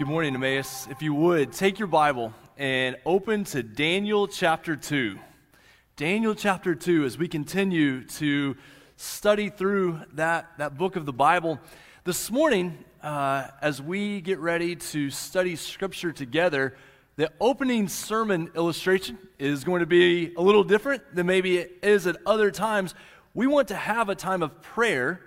Good morning, Emmaus. If you would, take your Bible and open to Daniel chapter 2. Daniel chapter 2, as we continue to study through that, that book of the Bible. This morning, uh, as we get ready to study Scripture together, the opening sermon illustration is going to be a little different than maybe it is at other times. We want to have a time of prayer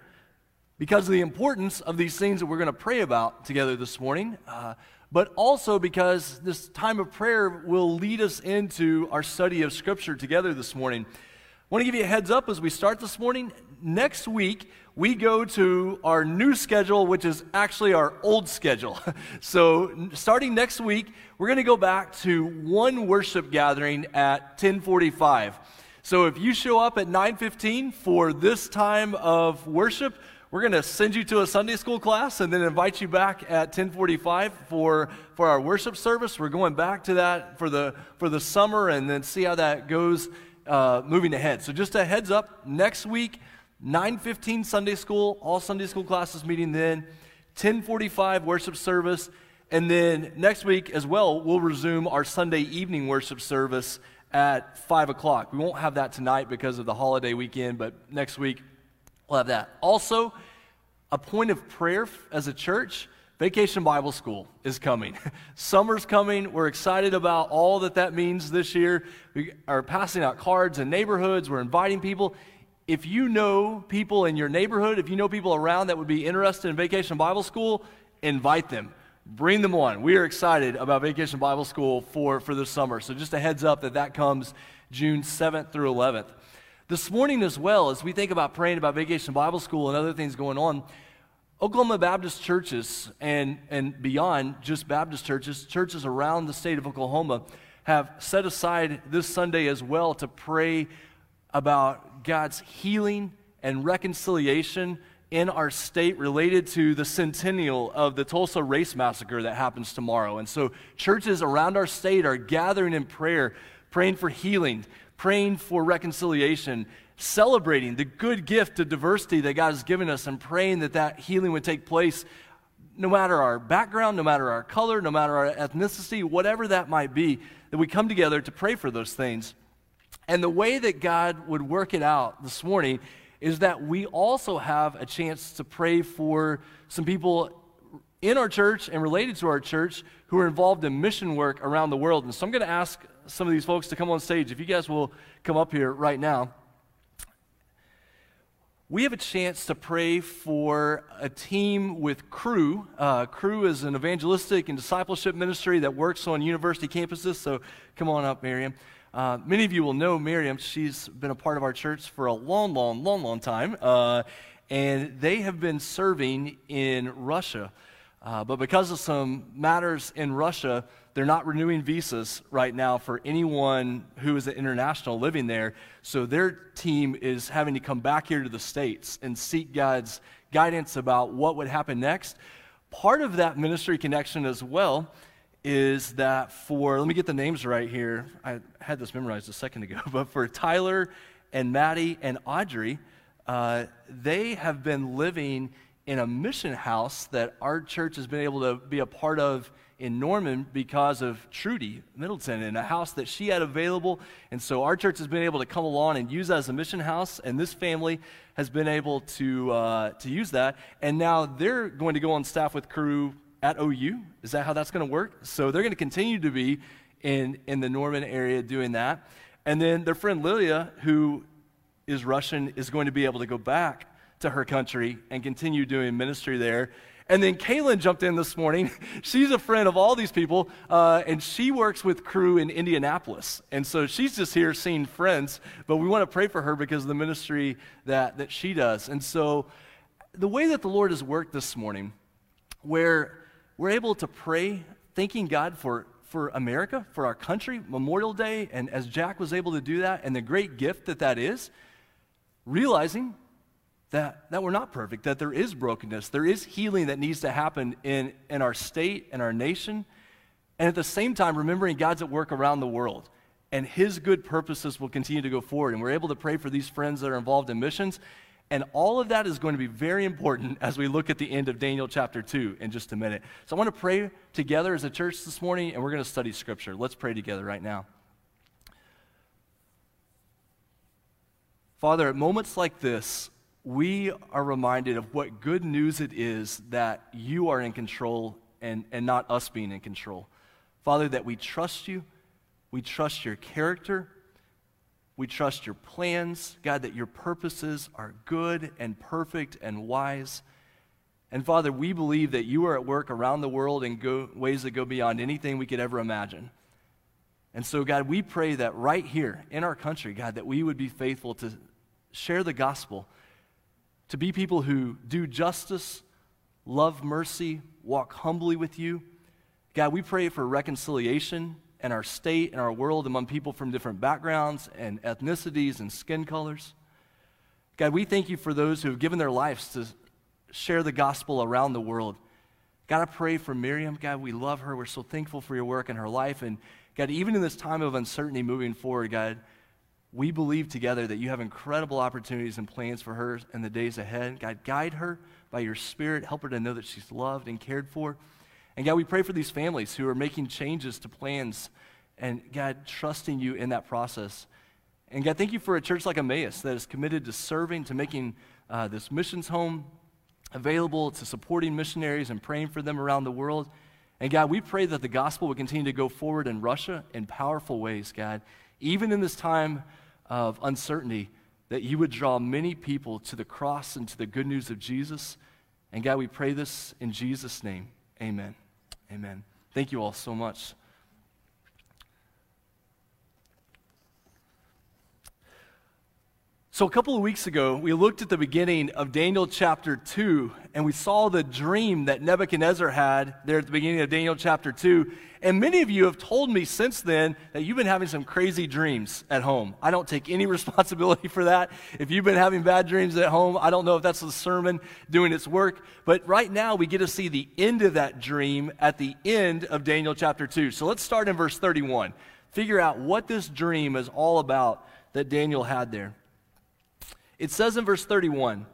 because of the importance of these things that we're going to pray about together this morning, uh, but also because this time of prayer will lead us into our study of Scripture together this morning. I want to give you a heads up as we start this morning. Next week, we go to our new schedule, which is actually our old schedule. so, starting next week, we're going to go back to one worship gathering at 1045. So, if you show up at 915 for this time of worship, we're going to send you to a Sunday school class and then invite you back at 1045 for, for our worship service. We're going back to that for the, for the summer and then see how that goes uh, moving ahead. So just a heads up, next week, 915 Sunday school, all Sunday school classes meeting then, 1045 worship service, and then next week as well, we'll resume our Sunday evening worship service at 5 o'clock. We won't have that tonight because of the holiday weekend, but next week We'll have that. Also, a point of prayer as a church. Vacation Bible School is coming. Summer's coming. We're excited about all that that means this year. We are passing out cards in neighborhoods. We're inviting people. If you know people in your neighborhood, if you know people around that would be interested in Vacation Bible School, invite them. Bring them on. We are excited about Vacation Bible School for, for this summer. So just a heads up that that comes June 7th through 11th. This morning, as well, as we think about praying about Vacation Bible School and other things going on, Oklahoma Baptist churches and, and beyond just Baptist churches, churches around the state of Oklahoma have set aside this Sunday as well to pray about God's healing and reconciliation in our state related to the centennial of the Tulsa Race Massacre that happens tomorrow. And so churches around our state are gathering in prayer, praying for healing, praying for reconciliation, celebrating the good gift of diversity that God has given us, and praying that that healing would take place no matter our background, no matter our color, no matter our ethnicity, whatever that might be, that we come together to pray for those things. And the way that God would work it out this morning is that we also have a chance to pray for some people in our church and related to our church who are involved in mission work around the world. And so I'm going to ask some of these folks to come on stage. If you guys will come up here right now. We have a chance to pray for a team with Cru. Uh, Cru is an evangelistic and discipleship ministry that works on university campuses. So come on up, Miriam. Uh, many of you will know Miriam. She's been a part of our church for a long, long, long, long time. Uh, and they have been serving in Russia. Uh, but because of some matters in Russia, they're not renewing visas right now for anyone who is an international living there. So their team is having to come back here to the States and seek God's guidance about what would happen next. Part of that ministry connection as well is that for, let me get the names right here. I had this memorized a second ago, but for Tyler and Maddie and Audrey, uh, they have been living in a mission house that our church has been able to be a part of in Norman because of Trudy Middleton and a house that she had available. And so our church has been able to come along and use that as a mission house, and this family has been able to, uh, to use that. And now they're going to go on staff with Cru at OU. Is that how that's going to work? So they're going to continue to be in, in the Norman area doing that. And then their friend Lilia, who is Russian, is going to be able to go back to her country and continue doing ministry there. And then Kaylin jumped in this morning. she's a friend of all these people, uh, and she works with Cru in Indianapolis. And so she's just here seeing friends, but we want to pray for her because of the ministry that, that she does. And so the way that the Lord has worked this morning, where we're able to pray, thanking God for, for America, for our country, Memorial Day, and as Jack was able to do that, and the great gift that that is, realizing that, that we're not perfect, that there is brokenness, there is healing that needs to happen in, in our state and our nation. And at the same time, remembering God's at work around the world and His good purposes will continue to go forward. And we're able to pray for these friends that are involved in missions. And all of that is going to be very important as we look at the end of Daniel chapter 2 in just a minute. So I want to pray together as a church this morning, and we're going to study scripture. Let's pray together right now. Father, at moments like this, we are reminded of what good news it is that you are in control and, and not us being in control. Father, that we trust you, we trust your character, we trust your plans, God, that your purposes are good and perfect and wise. And Father, we believe that you are at work around the world in go, ways that go beyond anything we could ever imagine. And so, God, we pray that right here in our country, God, that we would be faithful to share the gospel, to be people who do justice, love mercy, walk humbly with you. God, we pray for reconciliation and our state and our world among people from different backgrounds and ethnicities and skin colors. God, we thank you for those who have given their lives to share the gospel around the world. God, I pray for Miriam. God, we love her. We're so thankful for your work in her life. And God, even in this time of uncertainty moving forward, God, we believe together that you have incredible opportunities and plans for her in the days ahead. God, guide her by your spirit. Help her to know that she's loved and cared for. And God, we pray for these families who are making changes to plans and God, trusting you in that process. And God, thank you for a church like Emmaus that is committed to serving, to making uh, this missions home available, to supporting missionaries and praying for them around the world. And God, we pray that the gospel will continue to go forward in Russia in powerful ways, God, even in this time of uncertainty, that you would draw many people to the cross and to the good news of Jesus. And God, we pray this in Jesus' name. Amen. Amen. Thank you all so much. So, a couple of weeks ago, we looked at the beginning of Daniel chapter 2, and we saw the dream that Nebuchadnezzar had there at the beginning of Daniel chapter 2. And many of you have told me since then that you've been having some crazy dreams at home. I don't take any responsibility for that. If you've been having bad dreams at home, I don't know if that's the sermon doing its work. But right now, we get to see the end of that dream at the end of Daniel chapter 2. So, let's start in verse 31. Figure out what this dream is all about that Daniel had there. It says in verse 31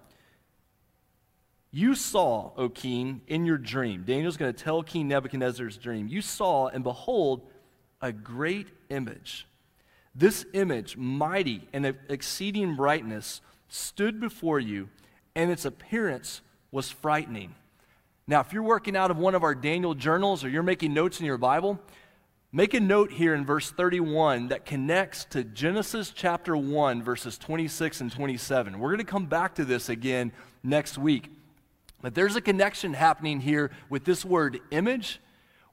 You saw, O king, in your dream. Daniel's going to tell King Nebuchadnezzar's dream. You saw, and behold, a great image. This image, mighty and of exceeding brightness, stood before you, and its appearance was frightening. Now, if you're working out of one of our Daniel journals or you're making notes in your Bible, Make a note here in verse 31 that connects to Genesis chapter 1, verses 26 and 27. We're going to come back to this again next week. But there's a connection happening here with this word image,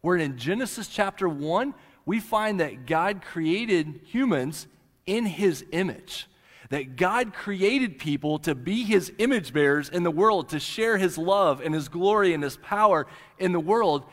where in Genesis chapter 1, we find that God created humans in his image. That God created people to be his image bearers in the world, to share his love and his glory and his power in the world.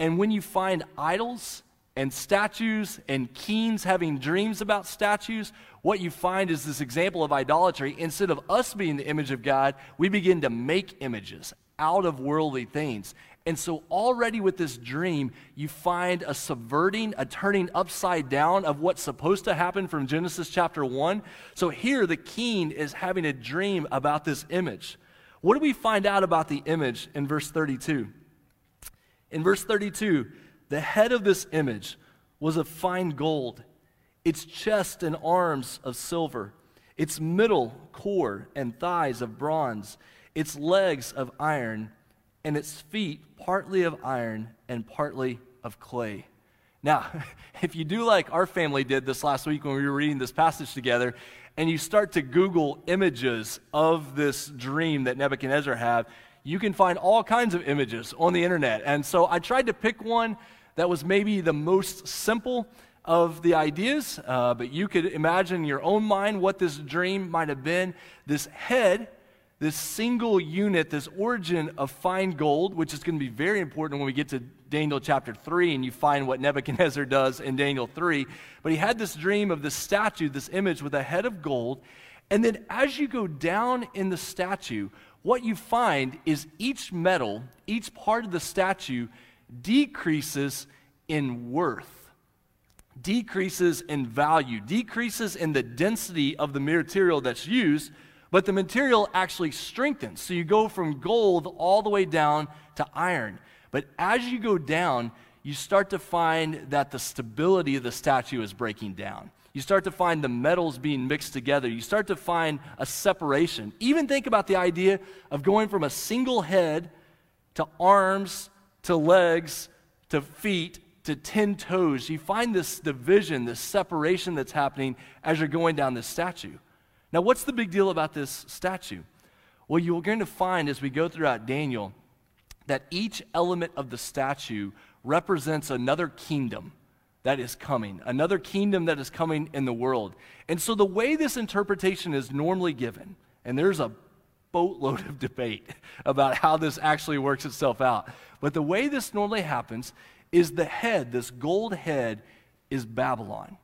And when you find idols and statues and kings having dreams about statues, what you find is this example of idolatry. Instead of us being the image of God, we begin to make images out of worldly things. And so, already with this dream, you find a subverting, a turning upside down of what's supposed to happen from Genesis chapter 1. So, here the king is having a dream about this image. What do we find out about the image in verse 32? In verse 32, the head of this image was of fine gold, its chest and arms of silver, its middle, core, and thighs of bronze, its legs of iron, and its feet partly of iron and partly of clay. Now, if you do like our family did this last week when we were reading this passage together, and you start to Google images of this dream that Nebuchadnezzar had, you can find all kinds of images on the internet. And so I tried to pick one that was maybe the most simple of the ideas, uh, but you could imagine in your own mind what this dream might have been. This head, this single unit, this origin of fine gold, which is going to be very important when we get to Daniel chapter 3 and you find what Nebuchadnezzar does in Daniel 3. But he had this dream of this statue, this image with a head of gold. And then as you go down in the statue, what you find is each metal, each part of the statue decreases in worth, decreases in value, decreases in the density of the material that's used, But the material actually strengthens. So you go from gold all the way down to iron. But as you go down, you start to find that the stability of the statue is breaking down. You start to find the metals being mixed together. You start to find a separation. Even think about the idea of going from a single head to arms to legs to feet to 10 toes. You find this division, this separation that's happening as you're going down this statue. Now, what's the big deal about this statue? Well, you're going to find as we go throughout Daniel that each element of the statue represents another kingdom that is coming, another kingdom that is coming in the world. And so, the way this interpretation is normally given, and there's a boatload of debate about how this actually works itself out, but the way this normally happens is the head, this gold head, is Babylon.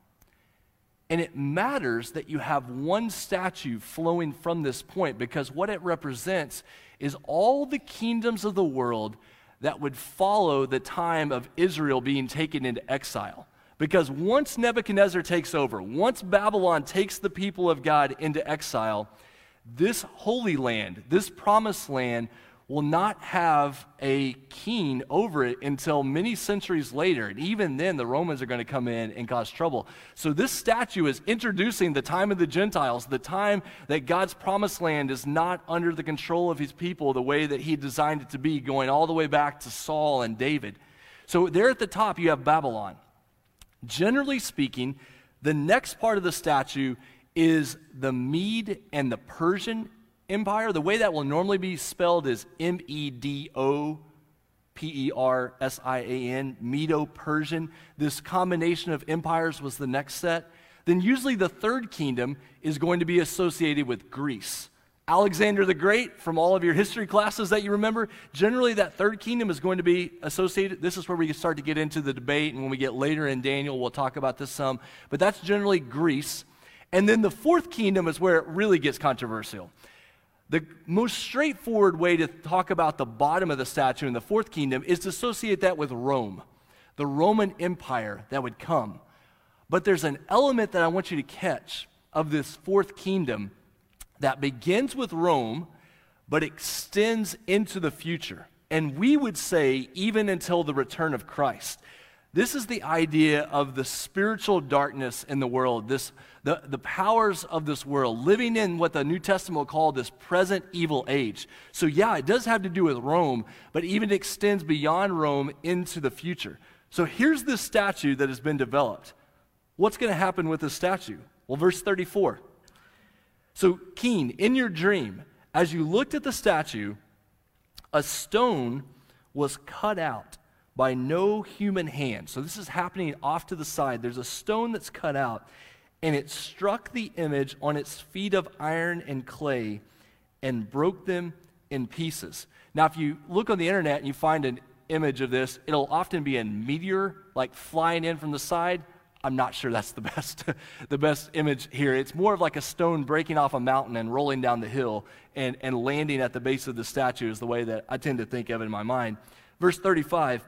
And it matters that you have one statue flowing from this point because what it represents is all the kingdoms of the world that would follow the time of Israel being taken into exile. Because once Nebuchadnezzar takes over, once Babylon takes the people of God into exile, this holy land, this promised land, will not have a king over it until many centuries later. And even then, the Romans are going to come in and cause trouble. So, this statue is introducing the time of the Gentiles, the time that God's promised land is not under the control of his people the way that he designed it to be, going all the way back to Saul and David. So, there at the top, you have Babylon. Generally speaking, the next part of the statue is the Mede and the Persian Empire, the way that will normally be spelled is M E D O P E R S I A N, Medo Persian. This combination of empires was the next set. Then, usually, the third kingdom is going to be associated with Greece. Alexander the Great, from all of your history classes that you remember, generally that third kingdom is going to be associated. This is where we start to get into the debate, and when we get later in Daniel, we'll talk about this some. But that's generally Greece. And then the fourth kingdom is where it really gets controversial. The most straightforward way to talk about the bottom of the statue in the fourth kingdom is to associate that with Rome, the Roman Empire that would come. But there's an element that I want you to catch of this fourth kingdom that begins with Rome, but extends into the future. And we would say, even until the return of Christ. This is the idea of the spiritual darkness in the world, this, the, the powers of this world, living in what the New Testament will call this present evil age. So, yeah, it does have to do with Rome, but even extends beyond Rome into the future. So, here's this statue that has been developed. What's going to happen with this statue? Well, verse 34. So, King, in your dream, as you looked at the statue, a stone was cut out by no human hand. So this is happening off to the side. There's a stone that's cut out, and it struck the image on its feet of iron and clay and broke them in pieces. Now, if you look on the internet and you find an image of this, it'll often be a meteor like flying in from the side. I'm not sure that's the best, the best image here. It's more of like a stone breaking off a mountain and rolling down the hill and, and landing at the base of the statue, is the way that I tend to think of it in my mind. Verse 35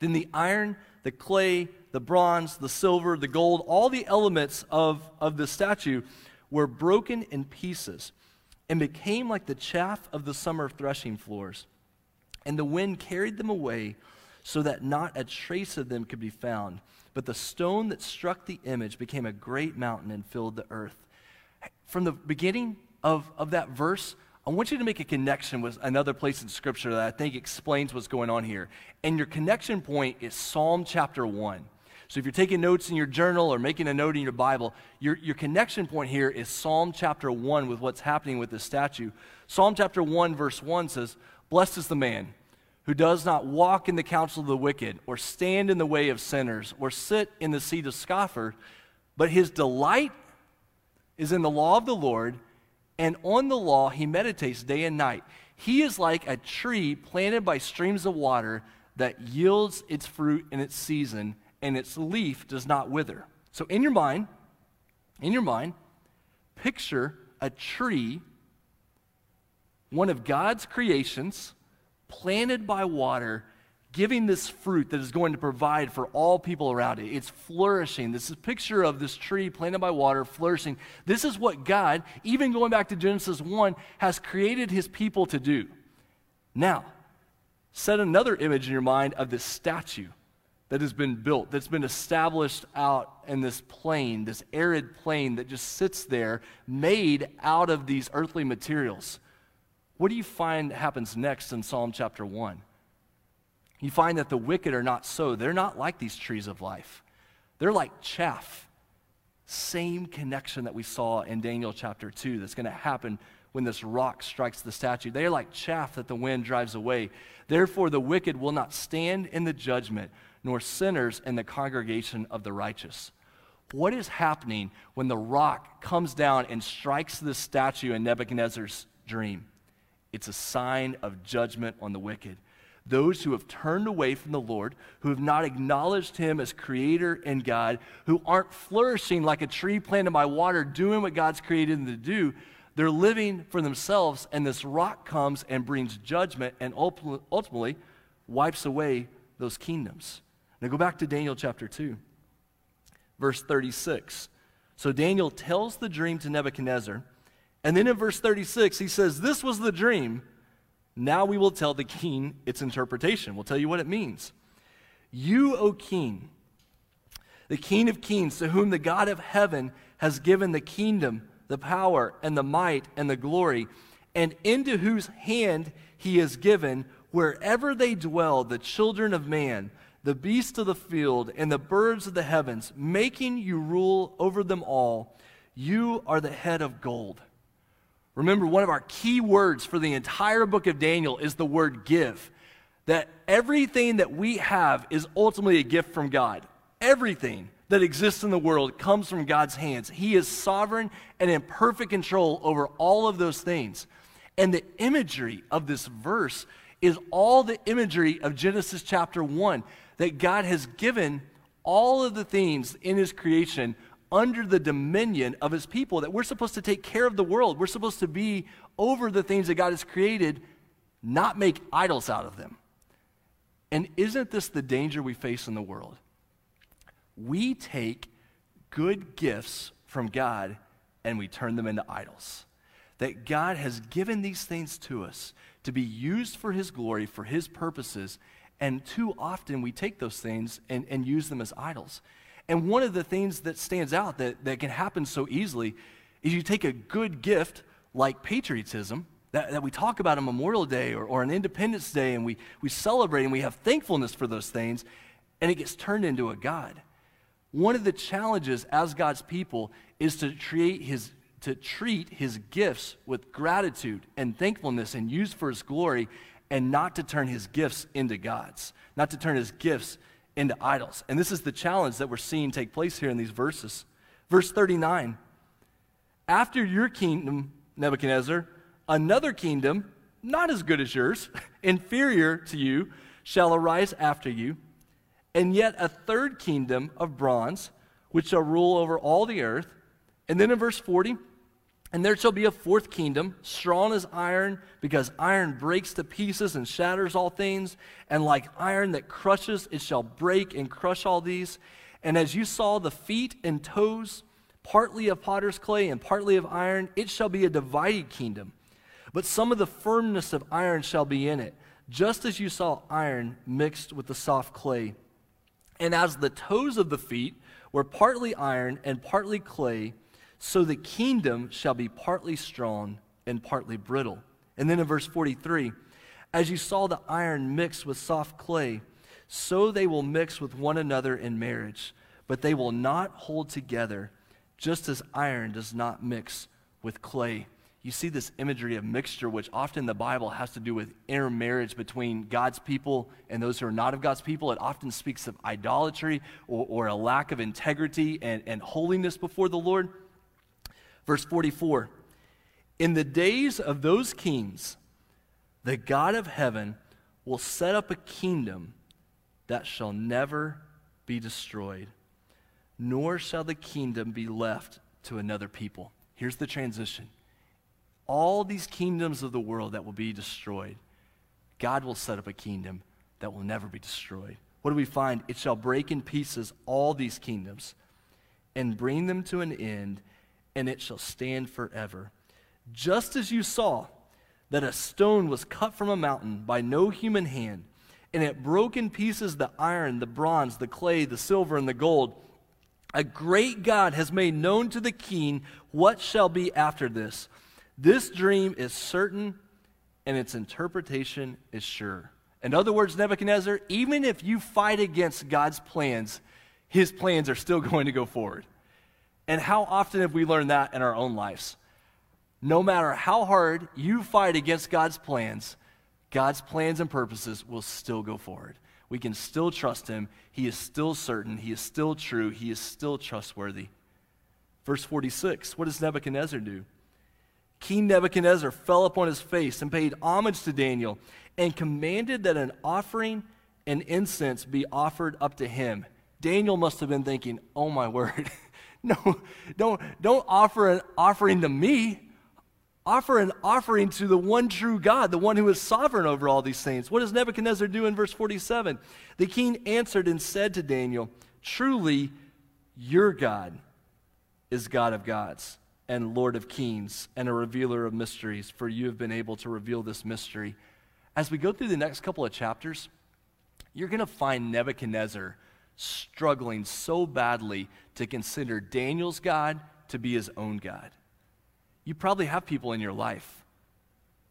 then the iron, the clay, the bronze, the silver, the gold, all the elements of, of the statue were broken in pieces and became like the chaff of the summer threshing floors. And the wind carried them away so that not a trace of them could be found. But the stone that struck the image became a great mountain and filled the earth. From the beginning of, of that verse, I want you to make a connection with another place in Scripture that I think explains what's going on here. And your connection point is Psalm chapter 1. So if you're taking notes in your journal or making a note in your Bible, your, your connection point here is Psalm chapter 1 with what's happening with this statue. Psalm chapter 1, verse 1 says, Blessed is the man who does not walk in the counsel of the wicked, or stand in the way of sinners, or sit in the seat of scoffers, but his delight is in the law of the Lord and on the law he meditates day and night. He is like a tree planted by streams of water that yields its fruit in its season, and its leaf does not wither. So, in your mind, in your mind, picture a tree, one of God's creations, planted by water, giving this fruit that is going to provide for all people around it. It's flourishing. This is a picture of this tree planted by water flourishing. This is what God, even going back to Genesis 1, has created his people to do. Now, set another image in your mind of this statue that has been built, that's been established out in this plain, this arid plain that just sits there, made out of these earthly materials. What do you find happens next in Psalm chapter 1? You find that the wicked are not so. They're not like these trees of life, they're like chaff. Same connection that we saw in Daniel chapter 2 that's going to happen when this rock strikes the statue. They are like chaff that the wind drives away. Therefore, the wicked will not stand in the judgment, nor sinners in the congregation of the righteous. What is happening when the rock comes down and strikes the statue in Nebuchadnezzar's dream? It's a sign of judgment on the wicked. Those who have turned away from the Lord, who have not acknowledged Him as Creator and God, who aren't flourishing like a tree planted by water, doing what God's created them to do, they're living for themselves, and this rock comes and brings judgment and ultimately wipes away those kingdoms. Now go back to Daniel chapter 2, verse 36. So Daniel tells the dream to Nebuchadnezzar, and then in verse 36, he says, This was the dream. Now we will tell the king its interpretation. We'll tell you what it means. You, O king, the king of kings, to whom the God of heaven has given the kingdom, the power, and the might, and the glory, and into whose hand he has given, wherever they dwell, the children of man, the beasts of the field, and the birds of the heavens, making you rule over them all. You are the head of gold. Remember, one of our key words for the entire book of Daniel is the word give. That everything that we have is ultimately a gift from God. Everything that exists in the world comes from God's hands. He is sovereign and in perfect control over all of those things. And the imagery of this verse is all the imagery of Genesis chapter 1 that God has given all of the things in his creation under the dominion of his people, that we're supposed to take care of the world. We're supposed to be over the things that God has created, not make idols out of them. And isn't this the danger we face in the world? We take good gifts from God and we turn them into idols. That God has given these things to us to be used for His glory, for His purposes, and too often we take those things and, and use them as idols. And one of the things that stands out that, that can happen so easily is you take a good gift like patriotism that, that we talk about on Memorial Day or, or on Independence Day and we, we celebrate and we have thankfulness for those things, and it gets turned into a God. One of the challenges as God's people is to treat his, to treat his gifts with gratitude and thankfulness and use for his glory and not to turn his gifts into gods, not to turn his gifts into idols. And this is the challenge that we're seeing take place here in these verses. Verse 39 After your kingdom, Nebuchadnezzar, another kingdom, not as good as yours, inferior to you, shall arise after you, and yet a third kingdom of bronze, which shall rule over all the earth. And then in verse 40, and there shall be a fourth kingdom, strong as iron, because iron breaks to pieces and shatters all things. And like iron that crushes, it shall break and crush all these. And as you saw the feet and toes, partly of potter's clay and partly of iron, it shall be a divided kingdom. But some of the firmness of iron shall be in it, just as you saw iron mixed with the soft clay. And as the toes of the feet were partly iron and partly clay, so the kingdom shall be partly strong and partly brittle. And then in verse 43, as you saw the iron mixed with soft clay, so they will mix with one another in marriage, but they will not hold together, just as iron does not mix with clay. You see this imagery of mixture, which often the Bible has to do with intermarriage between God's people and those who are not of God's people. It often speaks of idolatry or, or a lack of integrity and, and holiness before the Lord. Verse 44 In the days of those kings, the God of heaven will set up a kingdom that shall never be destroyed, nor shall the kingdom be left to another people. Here's the transition. All these kingdoms of the world that will be destroyed, God will set up a kingdom that will never be destroyed. What do we find? It shall break in pieces all these kingdoms and bring them to an end, and it shall stand forever. Just as you saw that a stone was cut from a mountain by no human hand, and it broke in pieces the iron, the bronze, the clay, the silver, and the gold. A great God has made known to the king what shall be after this. This dream is certain, and its interpretation is sure. In other words, Nebuchadnezzar, even if you fight against God's plans, his plans are still going to go forward. And how often have we learned that in our own lives? No matter how hard you fight against God's plans, God's plans and purposes will still go forward. We can still trust him. He is still certain. He is still true. He is still trustworthy. Verse 46 What does Nebuchadnezzar do? King Nebuchadnezzar fell upon his face and paid homage to Daniel and commanded that an offering and incense be offered up to him. Daniel must have been thinking, Oh my word. no, don't, don't offer an offering to me offer an offering to the one true God, the one who is sovereign over all these things. What does Nebuchadnezzar do in verse 47? The king answered and said to Daniel, Truly, your God is God of gods and Lord of kings and a revealer of mysteries, for you have been able to reveal this mystery. As we go through the next couple of chapters, you're going to find Nebuchadnezzar struggling so badly to consider Daniel's God to be his own God you probably have people in your life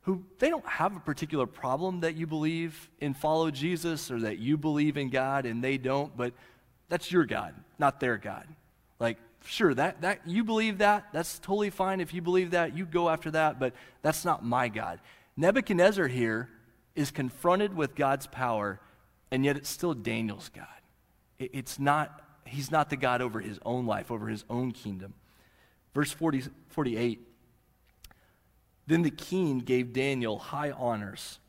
who they don't have a particular problem that you believe in follow Jesus or that you believe in God and they don't, but that's your God, not their God. Like, sure, that, that you believe that, that's totally fine. If you believe that, you go after that, but that's not my God. Nebuchadnezzar here is confronted with God's power, and yet it's still Daniel's God. It, it's not, he's not the God over his own life, over his own kingdom. Verse 40, 48 then the king gave Daniel high honors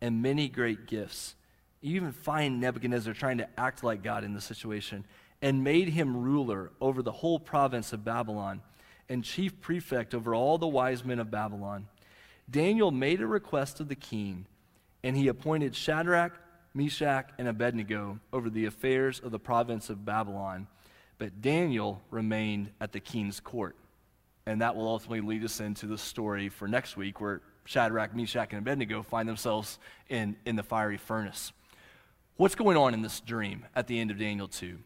and many great gifts. You even find Nebuchadnezzar trying to act like God in the situation and made him ruler over the whole province of Babylon and chief prefect over all the wise men of Babylon. Daniel made a request of the king, and he appointed Shadrach, Meshach, and Abednego over the affairs of the province of Babylon. But Daniel remained at the king's court. And that will ultimately lead us into the story for next week where Shadrach, Meshach, and Abednego find themselves in, in the fiery furnace. What's going on in this dream at the end of Daniel 2?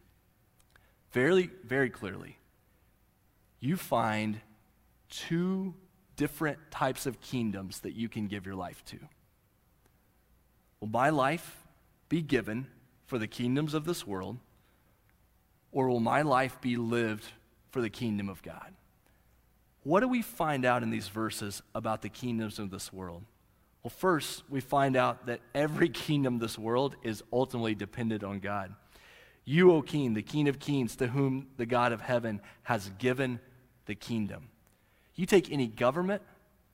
Very, very clearly, you find two different types of kingdoms that you can give your life to. Well, my life be given for the kingdoms of this world, or will my life be lived for the kingdom of God? What do we find out in these verses about the kingdoms of this world? Well, first, we find out that every kingdom of this world is ultimately dependent on God. You, O king, the king of kings, to whom the God of heaven has given the kingdom. You take any government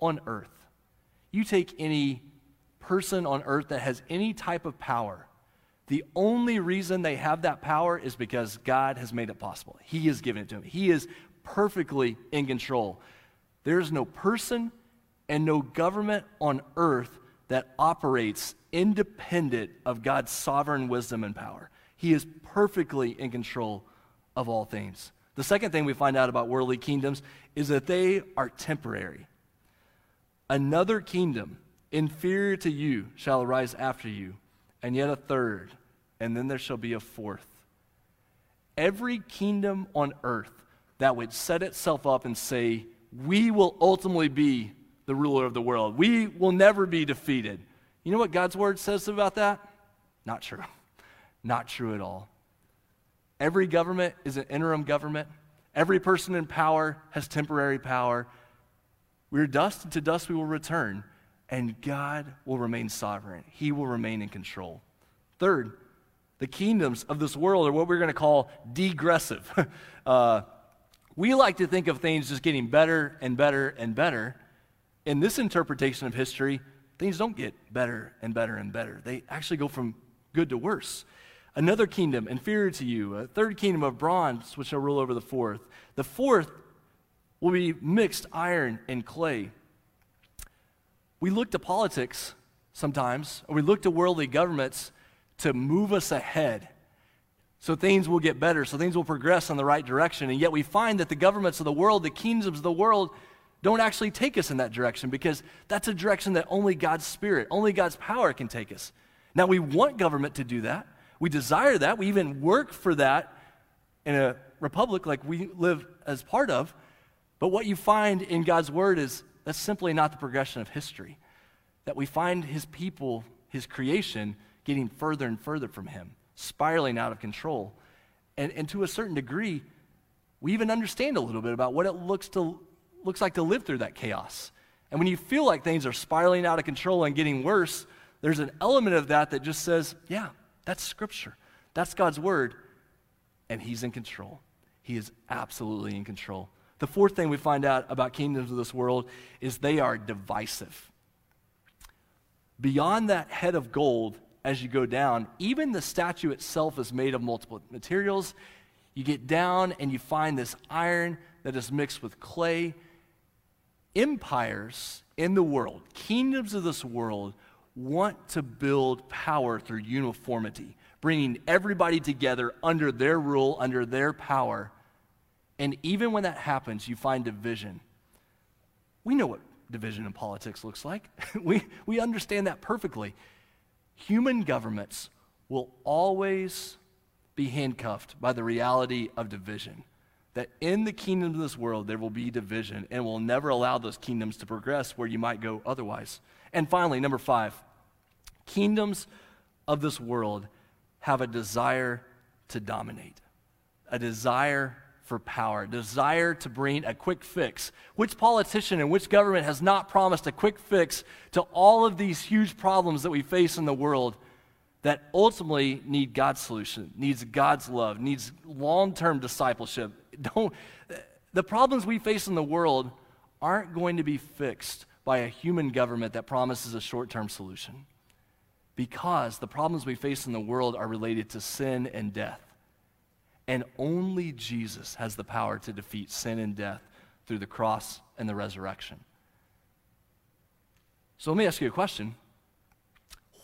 on earth, you take any person on earth that has any type of power. The only reason they have that power is because God has made it possible. He has given it to them. He is perfectly in control. There is no person and no government on earth that operates independent of God's sovereign wisdom and power. He is perfectly in control of all things. The second thing we find out about worldly kingdoms is that they are temporary. Another kingdom inferior to you shall arise after you, and yet a third, and then there shall be a fourth. Every kingdom on earth that would set itself up and say, We will ultimately be the ruler of the world. We will never be defeated. You know what God's word says about that? Not true. Not true at all. Every government is an interim government. Every person in power has temporary power. We're dust, and to dust we will return. And God will remain sovereign, He will remain in control. Third, the kingdoms of this world are what we're going to call degressive. uh, we like to think of things just getting better and better and better. In this interpretation of history, things don't get better and better and better. They actually go from good to worse. Another kingdom inferior to you, a third kingdom of bronze, which shall rule over the fourth. The fourth will be mixed iron and clay. We look to politics sometimes, or we look to worldly governments to move us ahead so things will get better, so things will progress in the right direction. And yet we find that the governments of the world, the kingdoms of the world, don't actually take us in that direction because that's a direction that only God's Spirit, only God's power can take us. Now, we want government to do that. We desire that. We even work for that in a republic like we live as part of. But what you find in God's Word is that's simply not the progression of history. That we find His people, His creation, getting further and further from Him spiraling out of control. And, and to a certain degree, we even understand a little bit about what it looks, to, looks like to live through that chaos. And when you feel like things are spiraling out of control and getting worse, there's an element of that that just says, yeah, that's Scripture. That's God's Word. And He's in control. He is absolutely in control. The fourth thing we find out about kingdoms of this world is they are divisive. Beyond that head of gold as you go down. Even the statue itself is made of multiple materials. You get down and you find this iron that is mixed with clay. Empires in the world, kingdoms of this world, want to build power through uniformity, bringing everybody together under their rule, under their power. And even when that happens, you find division. We know what division in politics looks like. we, we understand that perfectly human governments will always be handcuffed by the reality of division. That in the kingdoms of this world, there will be division and will never allow those kingdoms to progress where you might go otherwise. And finally, number five, kingdoms of this world have a desire to dominate, a desire for power, desire to bring a quick fix. Which politician and which government has not promised a quick fix to all of these huge problems that we face in the world that ultimately need God's solution, needs God's love, needs long-term discipleship? Don't the problems we face in the world aren't going to be fixed by a human government that promises a short-term solution. Because the problems we face in the world are related to sin and death. And only Jesus has the power to defeat sin and death through the cross and the resurrection. So let me ask you a question.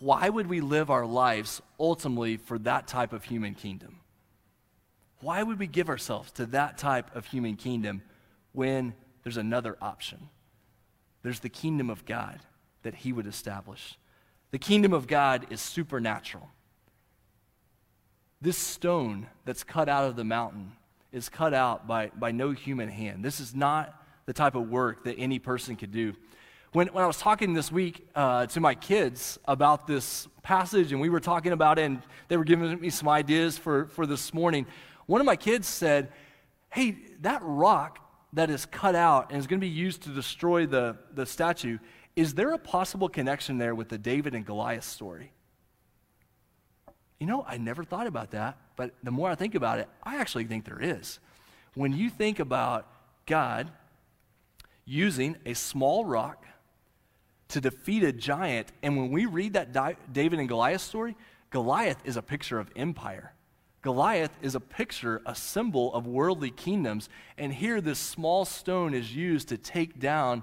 Why would we live our lives ultimately for that type of human kingdom? Why would we give ourselves to that type of human kingdom when there's another option? There's the kingdom of God that He would establish. The kingdom of God is supernatural. This stone that's cut out of the mountain is cut out by, by no human hand. This is not the type of work that any person could do. When, when I was talking this week uh, to my kids about this passage, and we were talking about it, and they were giving me some ideas for, for this morning, one of my kids said, Hey, that rock that is cut out and is going to be used to destroy the, the statue, is there a possible connection there with the David and Goliath story? You know, I never thought about that, but the more I think about it, I actually think there is. When you think about God using a small rock to defeat a giant, and when we read that David and Goliath story, Goliath is a picture of empire. Goliath is a picture, a symbol of worldly kingdoms. And here, this small stone is used to take down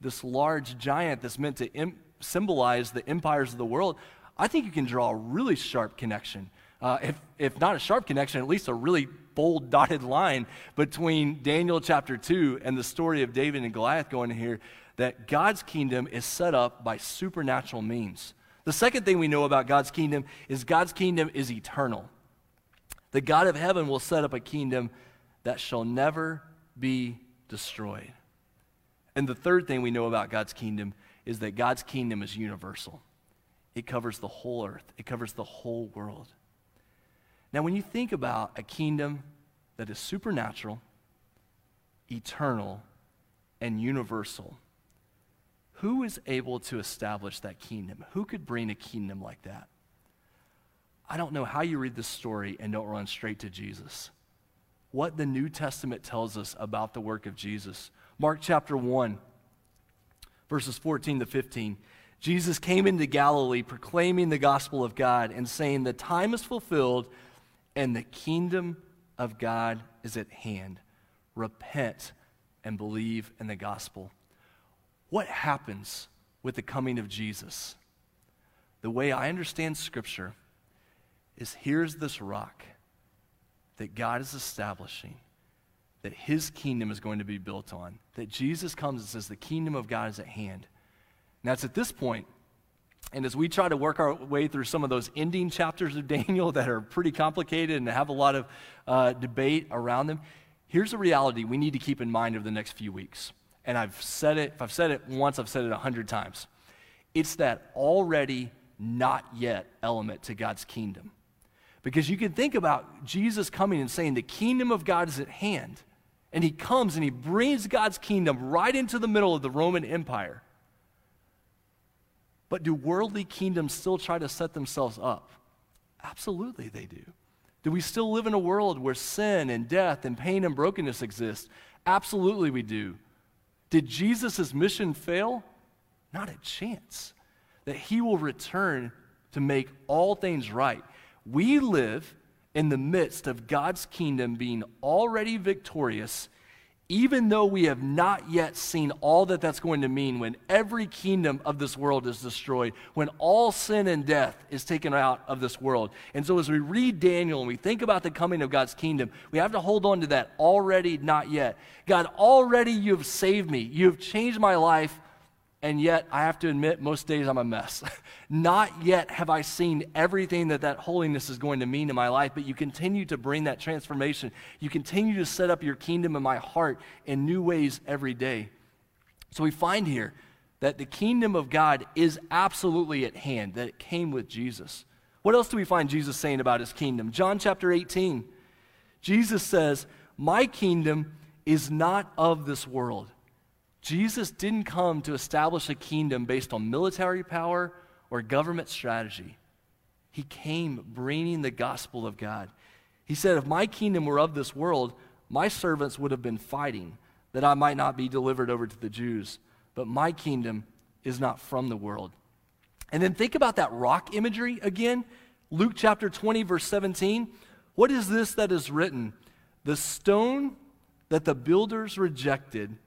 this large giant that's meant to symbolize the empires of the world. I think you can draw a really sharp connection. Uh, if, if not a sharp connection, at least a really bold dotted line between Daniel chapter 2 and the story of David and Goliath going here that God's kingdom is set up by supernatural means. The second thing we know about God's kingdom is God's kingdom is eternal. The God of heaven will set up a kingdom that shall never be destroyed. And the third thing we know about God's kingdom is that God's kingdom is universal. It covers the whole earth, it covers the whole world. Now, when you think about a kingdom that is supernatural, eternal, and universal, who is able to establish that kingdom? Who could bring a kingdom like that? I don't know how you read this story and don't run straight to Jesus. What the New Testament tells us about the work of Jesus. Mark chapter 1, verses 14 to 15. Jesus came into Galilee proclaiming the gospel of God and saying, The time is fulfilled and the kingdom of God is at hand. Repent and believe in the gospel. What happens with the coming of Jesus? The way I understand Scripture is here's this rock that God is establishing, that his kingdom is going to be built on, that Jesus comes and says the kingdom of God is at hand. Now, it's at this point, and as we try to work our way through some of those ending chapters of Daniel that are pretty complicated and have a lot of uh, debate around them, here's a reality we need to keep in mind over the next few weeks. And I've said it, if I've said it once, I've said it a hundred times. It's that already not yet element to God's kingdom. Because you can think about Jesus coming and saying, The kingdom of God is at hand. And he comes and he brings God's kingdom right into the middle of the Roman Empire. But do worldly kingdoms still try to set themselves up? Absolutely, they do. Do we still live in a world where sin and death and pain and brokenness exist? Absolutely, we do. Did Jesus' mission fail? Not a chance. That he will return to make all things right. We live in the midst of God's kingdom being already victorious, even though we have not yet seen all that that's going to mean when every kingdom of this world is destroyed, when all sin and death is taken out of this world. And so, as we read Daniel and we think about the coming of God's kingdom, we have to hold on to that already, not yet. God, already you have saved me, you have changed my life and yet I have to admit, most days I'm a mess. Not yet have I seen everything that that holiness is going to mean in my life, but you continue to bring that transformation. You continue to set up your kingdom in my heart in new ways every day. So we find here that the kingdom of God is absolutely at hand, that it came with Jesus. What else do we find Jesus saying about his kingdom? John chapter 18. Jesus says, My kingdom is not of this world. Jesus didn't come to establish a kingdom based on military power or government strategy. He came bringing the gospel of God. He said, If my kingdom were of this world, my servants would have been fighting that I might not be delivered over to the Jews. But my kingdom is not from the world. And then think about that rock imagery again. Luke chapter 20, verse 17. What is this that is written? The stone that the builders rejected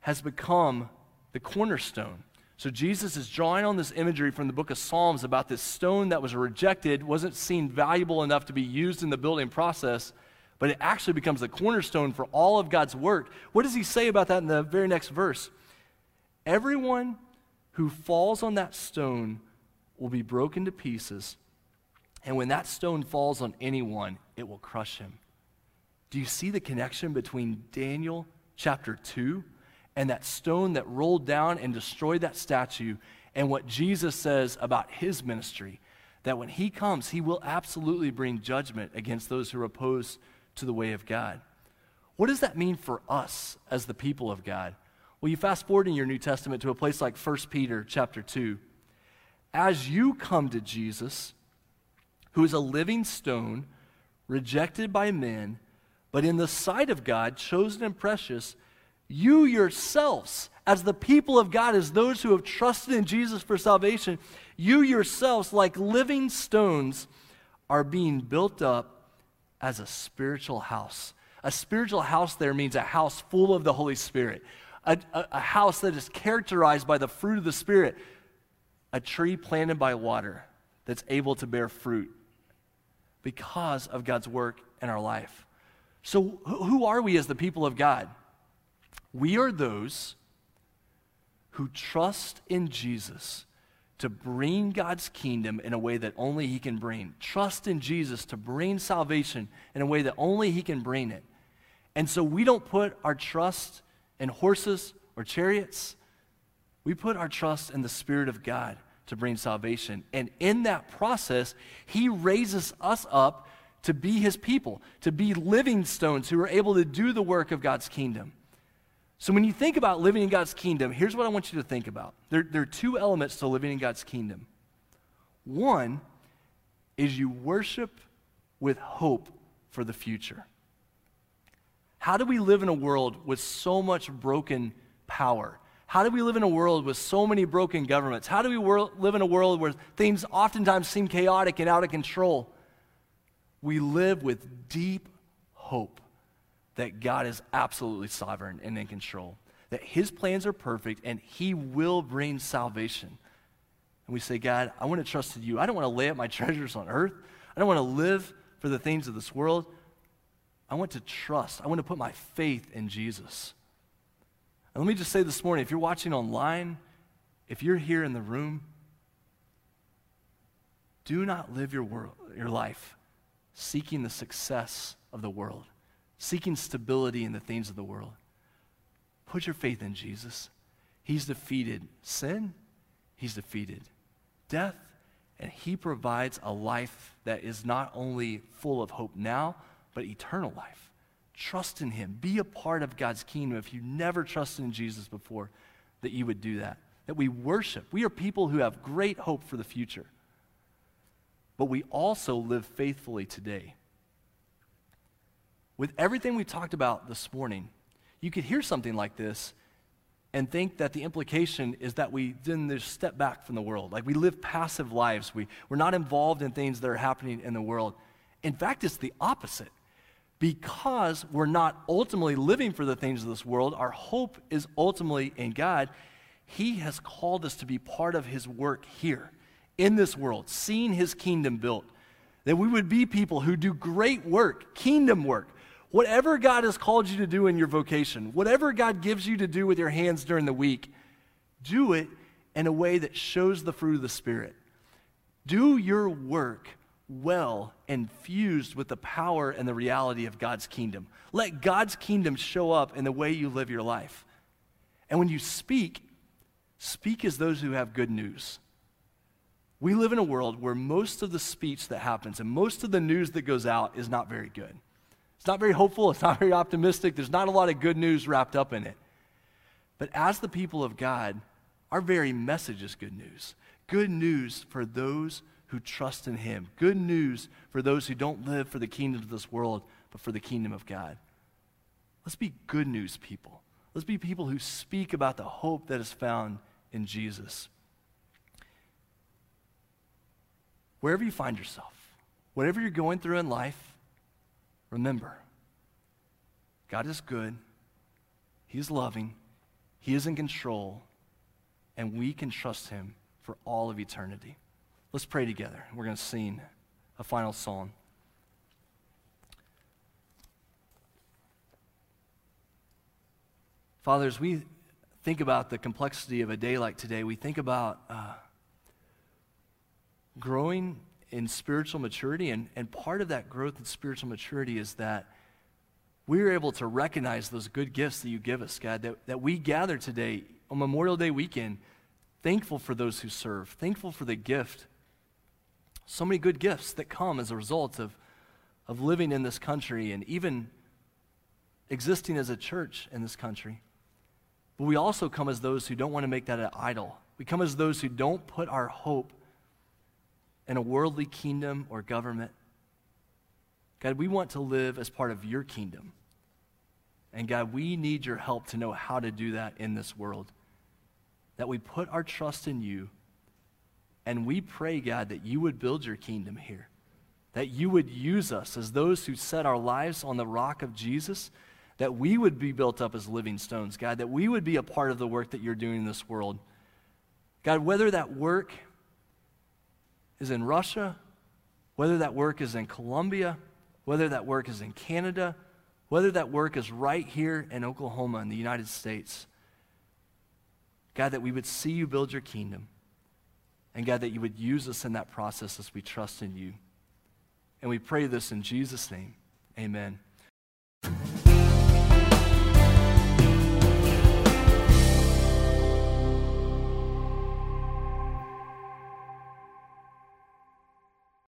has become the cornerstone. So Jesus is drawing on this imagery from the book of Psalms about this stone that was rejected, wasn't seen valuable enough to be used in the building process, but it actually becomes the cornerstone for all of God's work. What does he say about that in the very next verse? Everyone who falls on that stone will be broken to pieces, and when that stone falls on anyone, it will crush him. Do you see the connection between Daniel chapter 2 and that stone that rolled down and destroyed that statue, and what Jesus says about his ministry that when he comes, he will absolutely bring judgment against those who are opposed to the way of God. What does that mean for us as the people of God? Well, you fast forward in your New Testament to a place like 1 Peter chapter 2. As you come to Jesus, who is a living stone, rejected by men, but in the sight of God, chosen and precious, you yourselves, as the people of God, as those who have trusted in Jesus for salvation, you yourselves, like living stones, are being built up as a spiritual house. A spiritual house there means a house full of the Holy Spirit, a, a, a house that is characterized by the fruit of the Spirit, a tree planted by water that's able to bear fruit because of God's work in our life. So, who are we as the people of God? We are those who trust in Jesus to bring God's kingdom in a way that only He can bring. Trust in Jesus to bring salvation in a way that only He can bring it. And so we don't put our trust in horses or chariots. We put our trust in the Spirit of God to bring salvation. And in that process, He raises us up to be His people, to be living stones who are able to do the work of God's kingdom. So, when you think about living in God's kingdom, here's what I want you to think about. There, there, are two elements to living in God's kingdom. One is you worship with hope for the future. How do we live in a world with so much broken power? How do we live in a world with so many broken governments? How do we wor- live in a world where things oftentimes seem chaotic and out of control? We live with deep hope that God is absolutely sovereign and in control, that his plans are perfect and he will bring salvation. And we say, God, I want to trust in you. I don't want to lay up my treasures on earth. I don't want to live for the things of this world. I want to trust. I want to put my faith in Jesus. And let me just say this morning if you're watching online, if you're here in the room, do not live your, world, your life seeking the success of the world, seeking stability in the things of the world. Put your faith in Jesus. He's defeated sin, He's defeated death, and He provides a life that is not only full of hope now, but eternal life. Trust in Him. Be a part of God's kingdom. If you never trusted in Jesus before, that you would do that. That we worship. We are people who have great hope for the future. But we also live faithfully today. With everything we talked about this morning, you could hear something like this and think that the implication is that we then just step back from the world. Like we live passive lives. We, we're not involved in things that are happening in the world. In fact, it's the opposite. Because we're not ultimately living for the things of this world, our hope is ultimately in God. He has called us to be part of His work here in this world, seeing His kingdom built. That we would be people who do great work, kingdom work, Whatever God has called you to do in your vocation, whatever God gives you to do with your hands during the week, do it in a way that shows the fruit of the Spirit. Do your work well infused with the power and the reality of God's kingdom. Let God's kingdom show up in the way you live your life. And when you speak, speak as those who have good news. We live in a world where most of the speech that happens and most of the news that goes out is not very good. It's not very hopeful, it's not very optimistic, there's not a lot of good news wrapped up in it. But as the people of God, our very message is good news. Good news for those who trust in Him. Good news for those who don't live for the kingdom of this world, but for the kingdom of God. Let's be good news people. Let's be people who speak about the hope that is found in Jesus. Wherever you find yourself, whatever you're going through in life, Remember, God is good, He is loving, He is in control, and we can trust Him for all of eternity. Let's pray together. We're going to sing a final song. Father, as we think about the complexity of a day like today, we think about uh, growing in spiritual maturity. And, and part of that growth in spiritual maturity is that we are able to recognize those good gifts that you give us, God, that, that we gather today on Memorial Day weekend, thankful for those who serve, thankful for the gift. So many good gifts that come as a result of, of living in this country and even existing as a church in this country. But we also come as those who don't want to make that an idol. We come as those who don't put our hope in a worldly kingdom or government. God, we want to live as part of your kingdom. And God, we need your help to know how to do that in this world. That we put our trust in you. And we pray, God, that you would build your kingdom here. That you would use us as those who set our lives on the rock of Jesus. That we would be built up as living stones, God. That we would be a part of the work that you're doing in this world. God, whether that work is in Russia, whether that work is in Colombia, whether that work is in Canada, whether that work is right here in Oklahoma in the United States. God, that we would see you build your kingdom. And God, that you would use us in that process as we trust in you. And we pray this in Jesus' name. Amen.